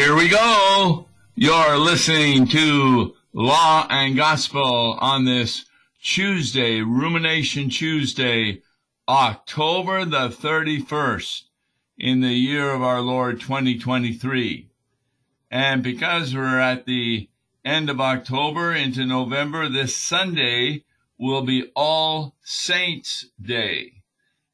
Here we go. You're listening to Law and Gospel on this Tuesday, Rumination Tuesday, October the 31st in the year of our Lord 2023. And because we're at the end of October into November, this Sunday will be All Saints Day.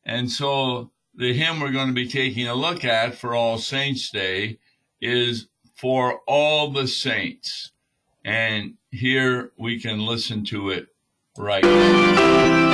And so the hymn we're going to be taking a look at for All Saints Day is For All the Saints. And here we can listen to it right now.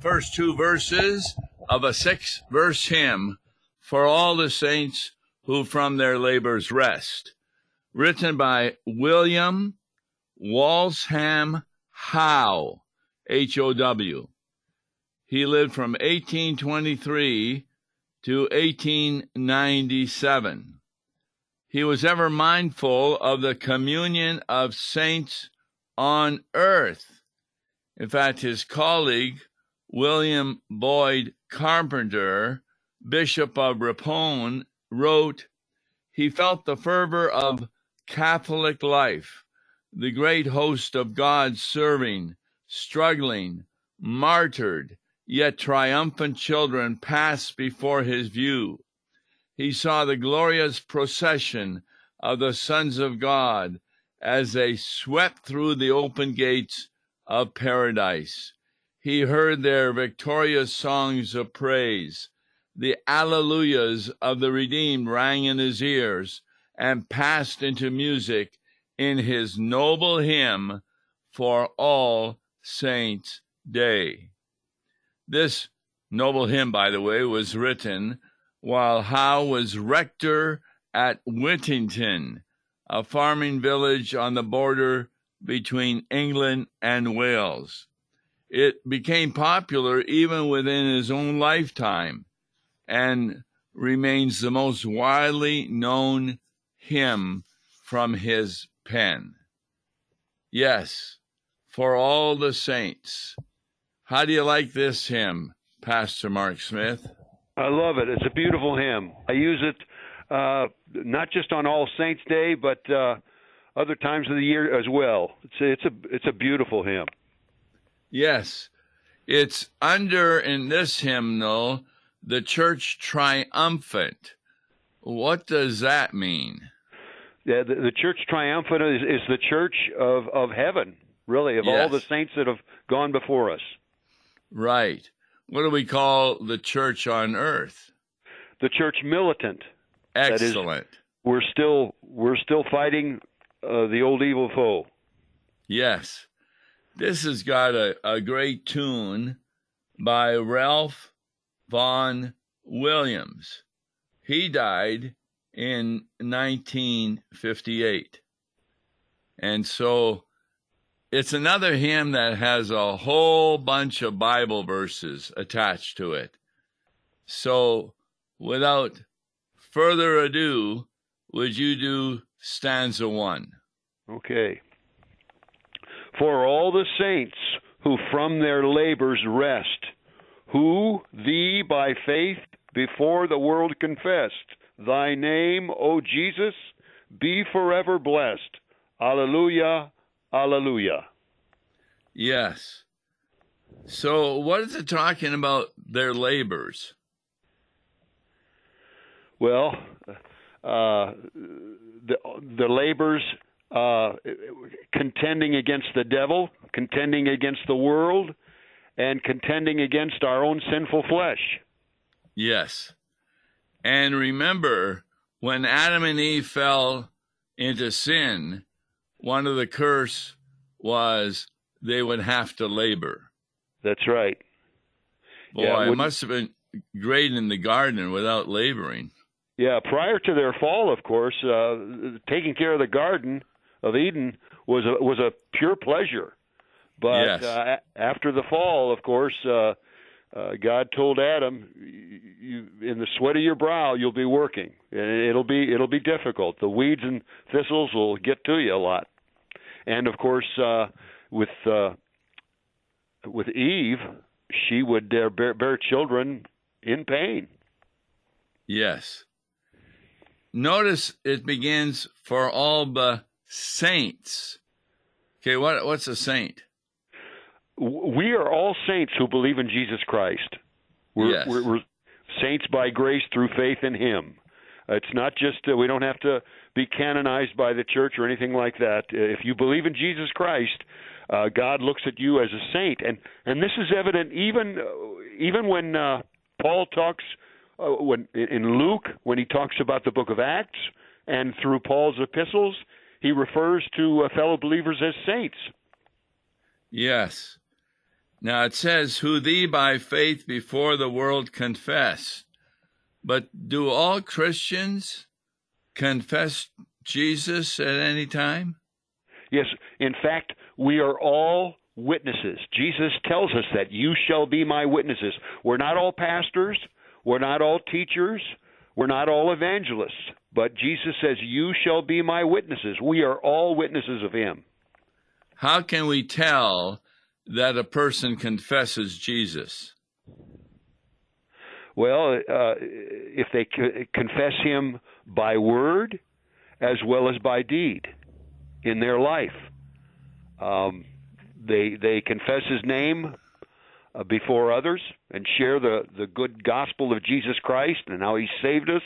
First two verses of a six verse hymn for all the saints who from their labors rest, written by William Walsham Howe, H O W. He lived from 1823 to 1897. He was ever mindful of the communion of saints on earth. In fact, his colleague, William Boyd Carpenter, Bishop of Ripon, wrote, He felt the fervor of Catholic life, the great host of God serving, struggling, martyred, yet triumphant children passed before his view. He saw the glorious procession of the sons of God as they swept through the open gates of paradise. He heard their victorious songs of praise. The alleluias of the redeemed rang in his ears and passed into music in his noble hymn for all saints' day. This noble hymn, by the way, was written while Howe was rector at Whittington, a farming village on the border between England and Wales. It became popular even within his own lifetime and remains the most widely known hymn from his pen. Yes, for all the saints. How do you like this hymn, Pastor Mark Smith? I love it. It's a beautiful hymn. I use it uh, not just on All Saints Day, but uh, other times of the year as well. It's a, it's a it's a beautiful hymn. Yes, it's under in this hymnal the church triumphant. What does that mean? Yeah, the, the church triumphant is, is the church of of heaven, really, of Yes. all the saints that have gone before us. Right. What do we call the church on earth? The church militant. is- Excellent. We're still we're still fighting uh, the old evil foe. Yes. This has got a, a great tune by Ralph Vaughan Williams. He died in 1958. And so it's another hymn that has a whole bunch of Bible verses attached to it. So without further ado, would you do stanza one? Okay. For all the saints who from their labors rest, who thee by faith before the world confessed. Thy name, O Jesus, be forever blessed. Alleluia, alleluia. Yes. So, what is it talking about their labors? Well, uh, the the labors uh, contending against the devil, contending against the world, and contending against our own sinful flesh. Yes. And remember, when Adam and Eve fell into sin, one of the curse was they would have to labor. That's right. Boy, yeah, it, it must have been great in the garden without laboring. Yeah, prior to their fall, of course, uh, taking care of the garden of Eden was a, was a pure pleasure. But yes. uh, after the fall, of course, uh, uh, God told Adam, you, "In the sweat of your brow, you'll be working, and it'll be it'll be difficult. The weeds and thistles will get to you a lot." And of course, uh, with uh, with Eve, she would bear, bear children in pain. Yes. Notice it begins for all the saints. Okay, what what's a saint? We are all saints who believe in Jesus Christ. We're, yes. we're, we're saints by grace through faith in Him. It's not just uh, we don't have to be canonized by the church or anything like that. If you believe in Jesus Christ, uh, God looks at you as a saint, and and this is evident even uh, even when uh, Paul talks uh, when in Luke when he talks about the Book of Acts and through Paul's epistles, he refers to uh, fellow believers as saints. Yes. Now it says, "Who thee by faith before the world confess." But do all Christians confess Jesus at any time? Yes. In fact, we are all witnesses. Jesus tells us that you shall be my witnesses. We're not all pastors, we're not all teachers, we're not all evangelists, but Jesus says, You shall be my witnesses. We are all witnesses of him. How can we tell that a person confesses Jesus? Well, uh, if they confess him by word as well as by deed in their life. Um, they they confess his name uh, before others and share the the good gospel of Jesus Christ and how he saved us,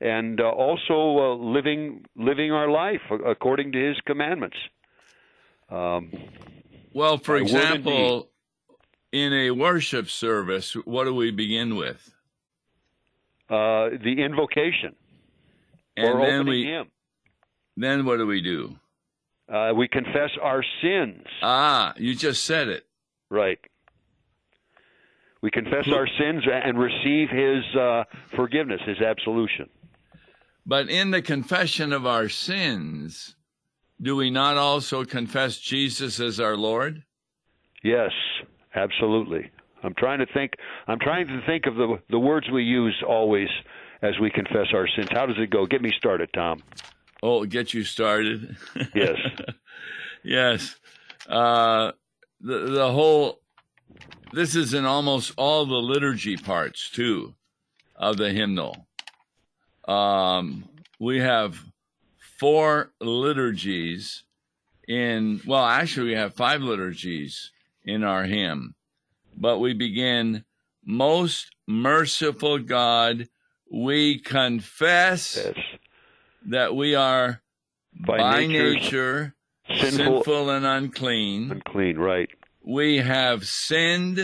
and uh, also uh, living living our life according to his commandments. Um, well, for example, in a worship service, what do we begin with? Uh, the invocation. And or then we hymn. then what do we do? Uh, we confess our sins. Ah, you just said it. Right. We confess our sins and receive His uh, forgiveness, His absolution. But in the confession of our sins, do we not also confess Jesus as our Lord? Yes, absolutely. I'm trying to think. I'm trying to think of the the words we use always as we confess our sins. How does it go? Get me started, Tom. Oh, get you started. Yes. yes. Uh, the the whole. This is in almost all the liturgy parts too, of the hymnal. Um, we have four liturgies in. Well, actually, we have five liturgies in our hymn, but we begin. Most merciful God, we confess. Yes that we are by, by nature, nature sinful, sinful, and unclean. Unclean, right. We have sinned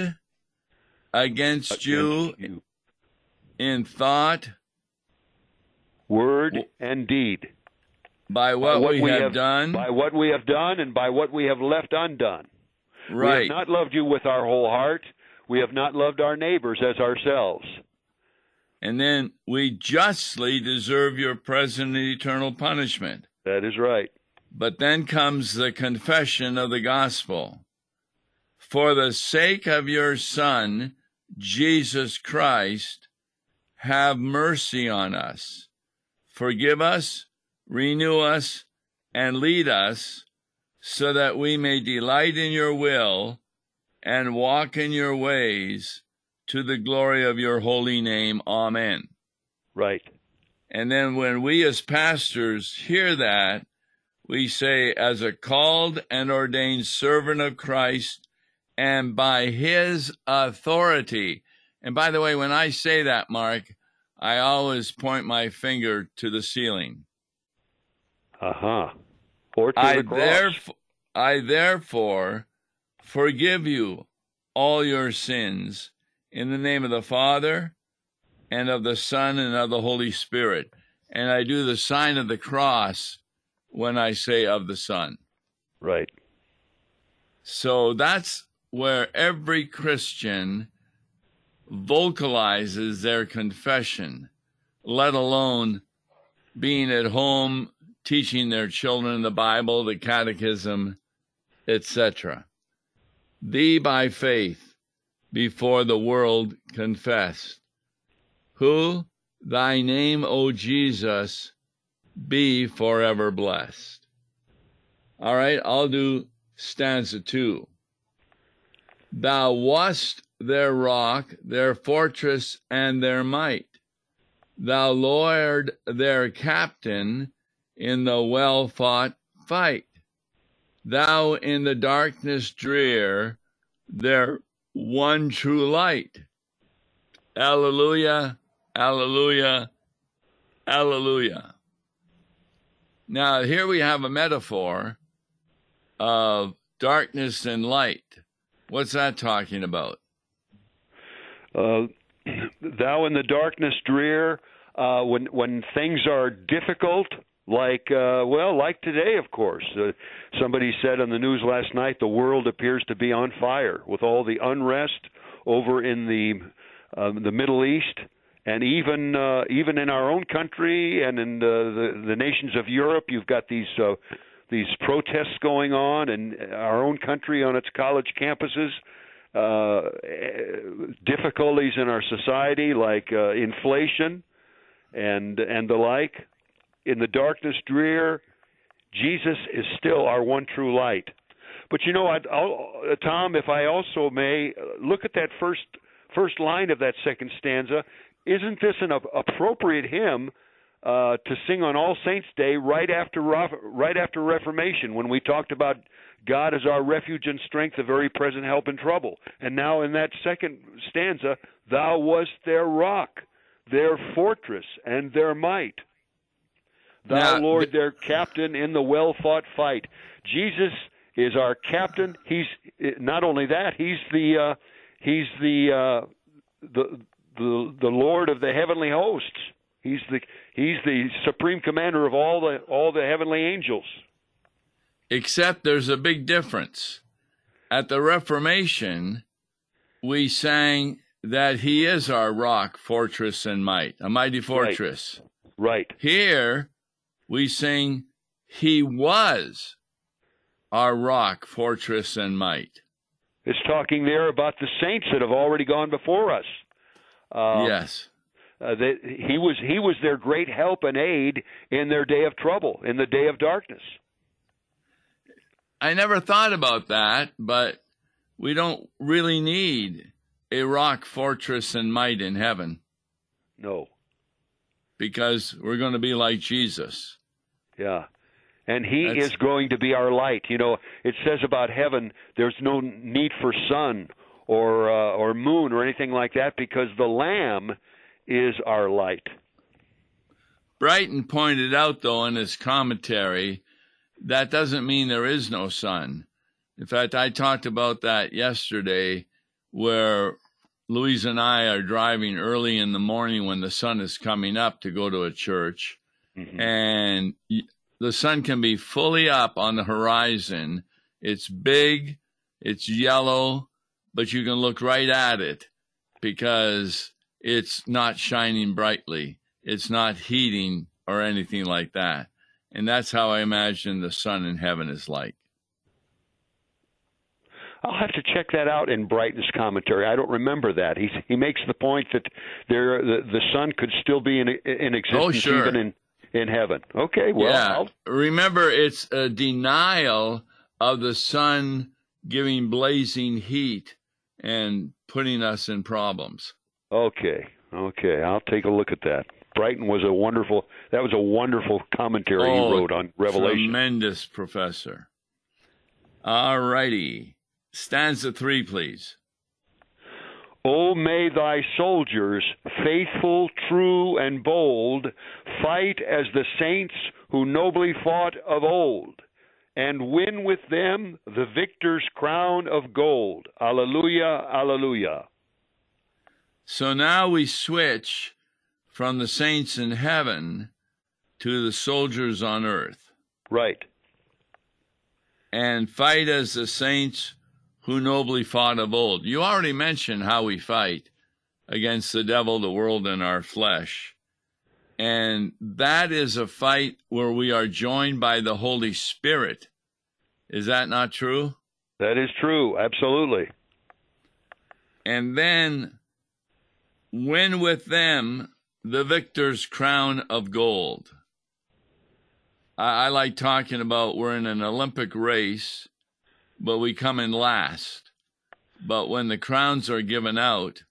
against, against you, you, in thought, word, and deed. By what, by what we, we have, have, done. By what we have done and by what we have left undone. Right. We have not loved you with our whole heart. We have not loved our neighbors as ourselves and then we justly deserve your present and eternal punishment. That is right. But then comes the confession of the gospel. For the sake of your Son, Jesus Christ, have mercy on us. Forgive us, renew us, and lead us, so that we may delight in your will and walk in your ways to the glory of your holy name. Amen. Right. And then when we as pastors hear that, we say, as a called and ordained servant of Christ, and by his authority. And by the way, when I say that, Mark, I always point my finger to the ceiling. Uh huh. Or to I the cross. I therefore forgive you all your sins in the name of the Father and of the Son and of the Holy Spirit. And I do the sign of the cross when I say of the Son. Right. So that's where every Christian vocalizes their confession, let alone being at home teaching their children the Bible, the catechism, etc. Thee by faith before the world confessed, who thy name, O Jesus, be forever blessed. All right, I'll do stanza two. Thou wast their rock, their fortress, and their might. Thou Lord, their captain in the well fought fight. Thou in the darkness drear, their one true light. Alleluia, alleluia, alleluia. Now, here we have a metaphor of darkness and light. What's that talking about? Uh, thou in the darkness drear, uh, when when things are difficult, like uh, well, like today, of course. Uh, somebody said on the news last night, the world appears to be on fire with all the unrest over in the uh, the Middle East, and even uh, even in our own country and in the, the the nations of Europe, you've got these. Uh, these protests going on in our own country on its college campuses, uh, difficulties in our society like uh, inflation and and the like. In the darkness drear, Jesus is still our one true light. But you know, I'd, I'll, uh, Tom, if I also may look at that first first line of that second stanza, isn't this an appropriate hymn uh, to sing on All Saints Day right after right after Reformation when we talked about God as our refuge and strength, a very present help in trouble. And now in that second stanza, Thou wast their rock, their fortress, and their might. Thou, now, Lord, their captain in the well fought fight. Jesus is our captain. He's not only that; he's the uh, he's the uh, the the the Lord of the heavenly hosts. He's the he's the supreme commander of all the all the heavenly angels. Except there's a big difference. At the Reformation, we sang that he is our rock, fortress, and might, a mighty fortress. Right. right. Here, we sing he was our rock, fortress, and might. It's talking there about the saints that have already gone before us. Um, yes. Uh, that he was he was their great help and aid in their day of trouble, in the day of darkness. I never thought about that, but we don't really need a rock fortress and might in heaven. No. Because we're going to be like Jesus. Yeah. And he That's... is going to be our light. You know, it says about heaven there's no need for sun or uh, or moon or anything like that because the lamb is our light. Brighton pointed out though in his commentary that doesn't mean there is no sun. In fact, I talked about that yesterday where Louise and I are driving early in the morning when the sun is coming up to go to a church. Mm-hmm. And the sun can be fully up on the horizon. It's big, it's yellow, but you can look right at it because it's not shining brightly. It's not heating or anything like that. And that's how I imagine the sun in heaven is like. I'll have to check that out in Brighton's commentary. I don't remember that. He he makes the point that there the, the sun could still be in in oh, existence oh, sure. even in in heaven. Okay, well, yeah. I'll... remember it's a denial of the sun giving blazing heat and putting us in problems. Okay, okay, I'll take a look at that. Brighton was a wonderful. That was a wonderful commentary oh, he wrote on Revelation. Tremendous professor. All righty, stanza three, please. O may thy soldiers, faithful, true, and bold, fight as the saints who nobly fought of old, and win with them the victor's crown of gold. Alleluia, alleluia. So now we switch from the saints in heaven to the soldiers on earth. Right. And fight as the saints who nobly fought of old. You already mentioned how we fight against the devil, the world, and our flesh. And that is a fight where we are joined by the Holy Spirit. Is that not true? That is true, absolutely. And then win with them the victor's crown of gold. I, I like talking about we're in an Olympic race but we come in last. But when the crowns are given out,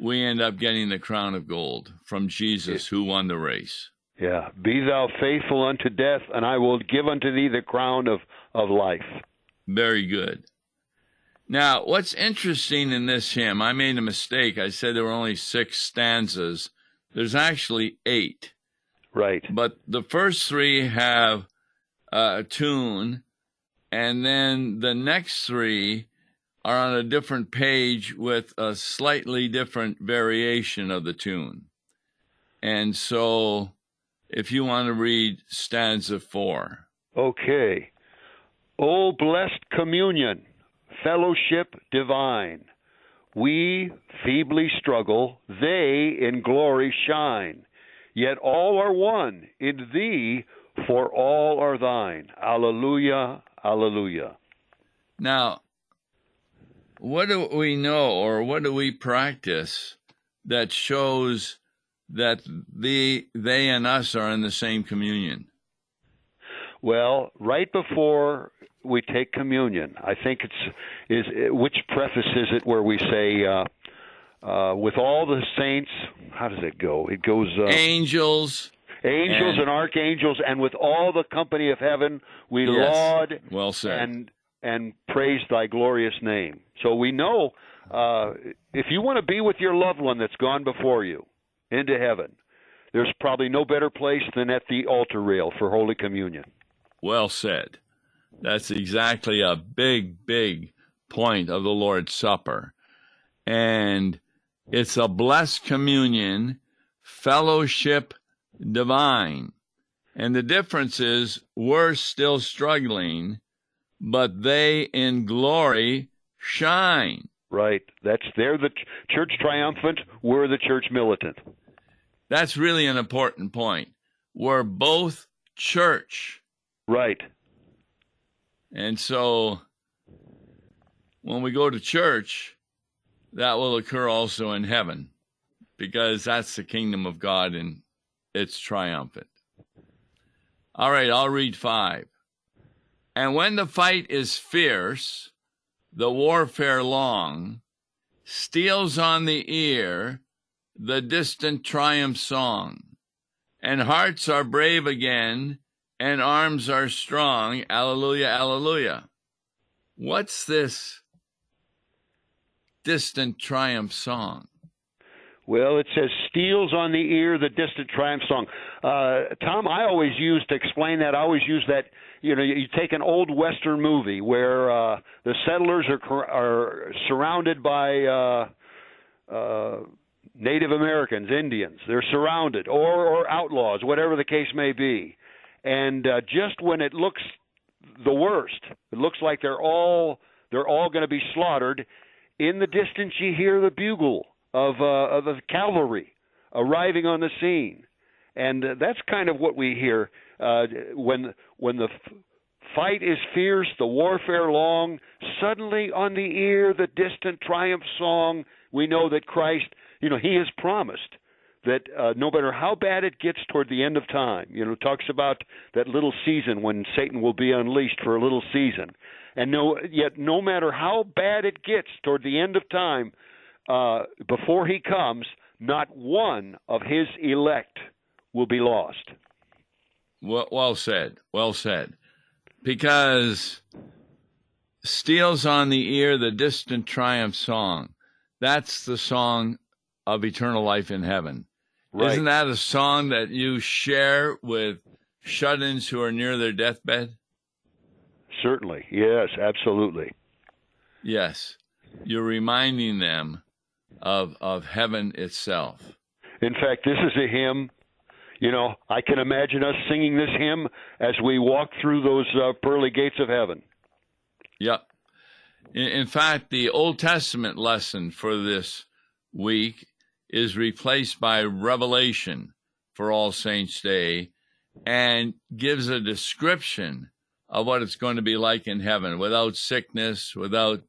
we end up getting the crown of gold from Jesus who won the race. Yeah. Be thou faithful unto death, and I will give unto thee the crown of, of life. Very good. Now, what's interesting in this hymn, I made a mistake. I said there were only six stanzas. There's actually eight. Right. But the first three have uh, a tune, and then the next three are on a different page with a slightly different variation of the tune. And so if you want to read stanza four. Okay. O blessed communion, fellowship divine, we feebly struggle, they in glory shine. Yet all are one in thee, for all are thine. Alleluia, alleluia. Now, what do we know or what do we practice that shows that the they and us are in the same communion? Well, right before we take communion, I think it's is which preface is it where we say uh, uh, with all the saints. How does it go? It goes uh, angels, angels and, and, archangels, and with all the company of heaven, we yes, laud well said. and and praise thy glorious name. So we know uh, if you want to be with your loved one that's gone before you into heaven, there's probably no better place than at the altar rail for Holy Communion. Well said. That's exactly a big, big point of the Lord's Supper. And it's a blessed communion, fellowship divine. And the difference is we're still struggling, but they in glory shine. Right. That's they're the church triumphant, we're the church militant. That's really an important point. We're both church. Right. And so when we go to church, that will occur also in heaven because that's the kingdom of God and it's triumphant. All right, I'll read five. And when the fight is fierce, the warfare long, steals on the ear the distant triumph song, and hearts are brave again, and arms are strong. Alleluia, alleluia. What's this distant triumph song? Well, it says steals on the ear the distant triumph song. Uh, Tom, I always use to explain that. I always use that. You know, you take an old western movie where uh, the settlers are are surrounded by uh, uh, Native Americans, Indians. They're surrounded, or or outlaws, whatever the case may be. And uh, just when it looks the worst, it looks like they're all they're all going to be slaughtered. In the distance, you hear the bugle of uh, of the cavalry arriving on the scene, and uh, that's kind of what we hear uh, when when the f- fight is fierce, the warfare long. Suddenly, on the ear, the distant triumph song. We know that Christ, you know, He has promised that uh, no matter how bad it gets toward the end of time, you know, talks about that little season when Satan will be unleashed for a little season, and no, yet no matter how bad it gets toward the end of time, uh, before he comes, not one of his elect will be lost. Well, well said. Well said. Because steals on the ear the distant triumph song. That's the song of eternal life in heaven. Right. Isn't that a song that you share with shut ins who are near their deathbed? Certainly. Yes, absolutely. Yes. You're reminding them of of heaven itself. In fact, this is a hymn. You know, I can imagine us singing this hymn as we walk through those uh, pearly gates of heaven. Yep. In, in fact, the Old Testament lesson for this week is replaced by Revelation for All Saints' Day and gives a description of what it's going to be like in heaven without sickness, without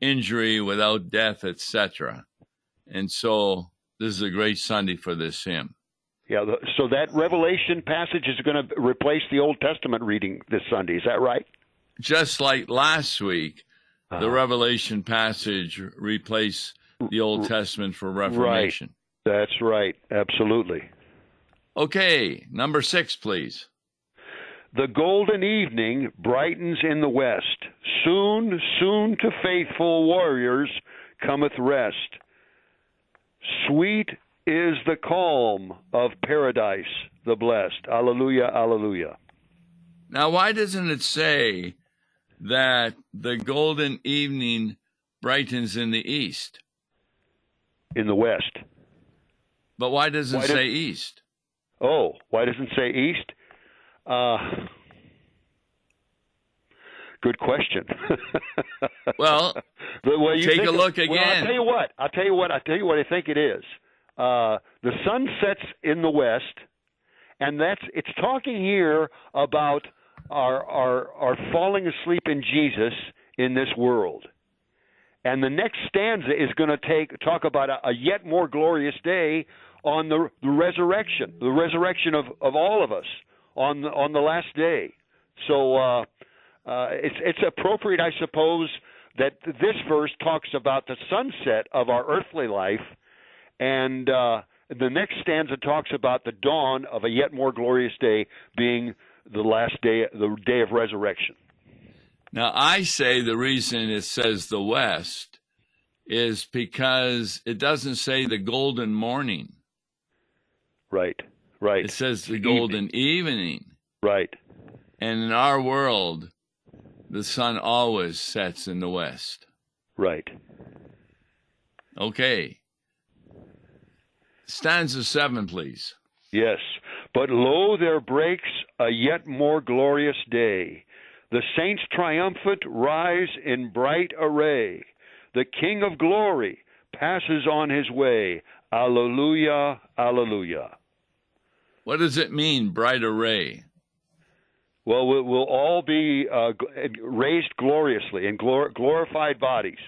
injury, without death, etc. And so this is a great Sunday for this hymn. Yeah, so that Revelation passage is going to replace the Old Testament reading this Sunday. Is that right? Just like last week, uh-huh. the Revelation passage replaced Mm, the Old mm. Testament for Reformation. Right. That's right. Absolutely. Okay, number six, please. The golden evening brightens in the west. Soon, soon to faithful warriors cometh rest. Sweet is the calm of paradise, the blessed. Alleluia, alleluia. Now, why doesn't it say that the golden evening brightens in the east? In the west. But why does it why say does, east? Oh, why doesn't it say east? Uh, good question. well, well take a look again. Well, I'll tell you what. I'll tell you what. I'll tell you what I think it is. Uh, the sun sets in the west, and that's it's talking here about our our our falling asleep in Jesus in this world. And the next stanza is going to take talk about a, a yet more glorious day on the, the resurrection, the resurrection of, of all of us on the, on the last day. So uh, uh, it's it's appropriate, I suppose, that this verse talks about the sunset of our earthly life, and uh, the next stanza talks about the dawn of a yet more glorious day, being the last day, the day of resurrection. Now, I say the reason it says the West is because it doesn't say the golden morning. Right, right. It says the golden evening. evening. Right. And in our world, the sun always sets in the west. Right. Okay. Stanza seven, please. Yes. But lo, there breaks a yet more glorious day. The saints triumphant rise in bright array. The King of glory passes on his way. Alleluia, alleluia. What does it mean, bright array? Well, we'll all be uh, raised gloriously in glor- glorified bodies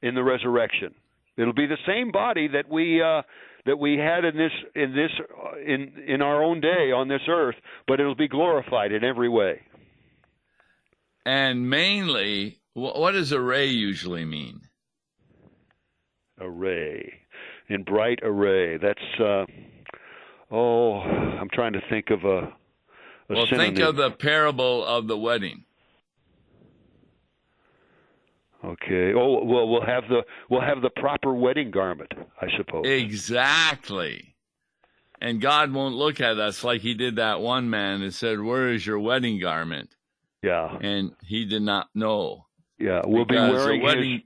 in the resurrection. It'll be the same body that we uh, that we had in this in this uh, in in our own day on this earth, but it'll be glorified in every way. And mainly, what does array usually mean? Array, in bright array. That's uh, oh, I'm trying to think of a well, synonym. think of the parable of the wedding. Okay. Oh well, we'll have the we'll have the proper wedding garment, I suppose. Exactly. And God won't look at us like He did that one man and said, "Where is your wedding garment?" Yeah. And he did not know. Yeah, we'll be wearing his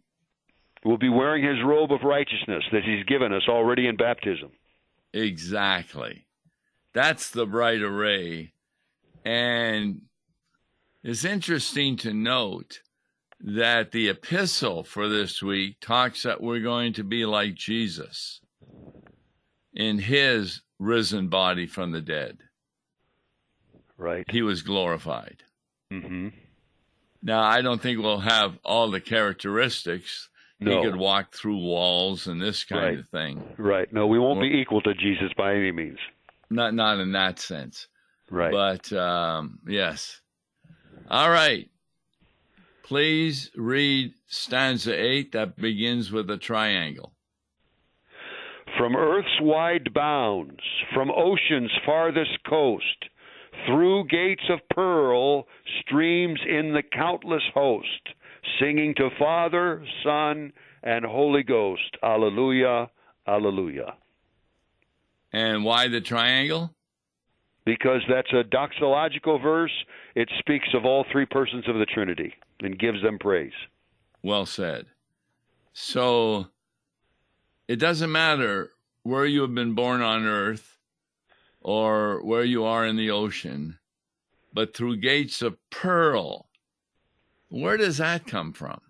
we'll be wearing his robe of righteousness that He's given us already in baptism. Exactly. That's the bright array and it's interesting to note that the epistle for this week talks that we're going to be like Jesus in his risen body from the dead. Right. He was glorified. Mm-hmm. Now, I don't think we'll have all the characteristics No. he could walk through walls and this kind Right. of thing. Right. No, we won't Well- be equal to Jesus by any means. Not not in that sense. Right. But um, yes. All right. Please read stanza eight that begins with a triangle. From earth's wide bounds, from ocean's farthest coast, through gates of pearl streams in the countless host, singing to Father, Son, and Holy Ghost. Alleluia, alleluia. And why the triangle? Because that's a doxological verse. It speaks of all three persons of the Trinity and gives them praise. Well said. So it doesn't matter where you have been born on earth or where you are in the ocean, but through gates of pearl. Where does that come from?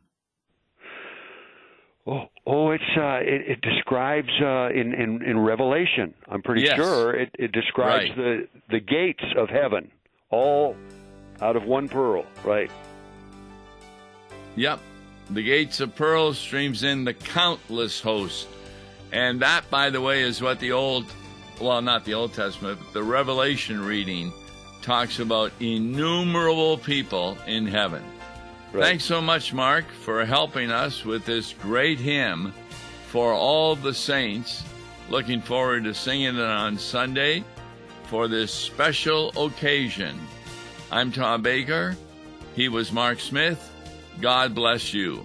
Oh, oh, it's uh, it, it describes uh, in, in in Revelation. I'm pretty Yes. sure it, it describes Right. the the gates of heaven, all out of one pearl. Right. Yep. The gates of pearl streams in the countless host. And that, by the way, is what the Old, well, not the Old Testament, but the Revelation reading talks about innumerable people in heaven. Right. Thanks so much, Mark, for helping us with this great hymn for all the saints. Looking forward to singing it on Sunday for this special occasion. I'm Tom Baker. He was Mark Smith. God bless you.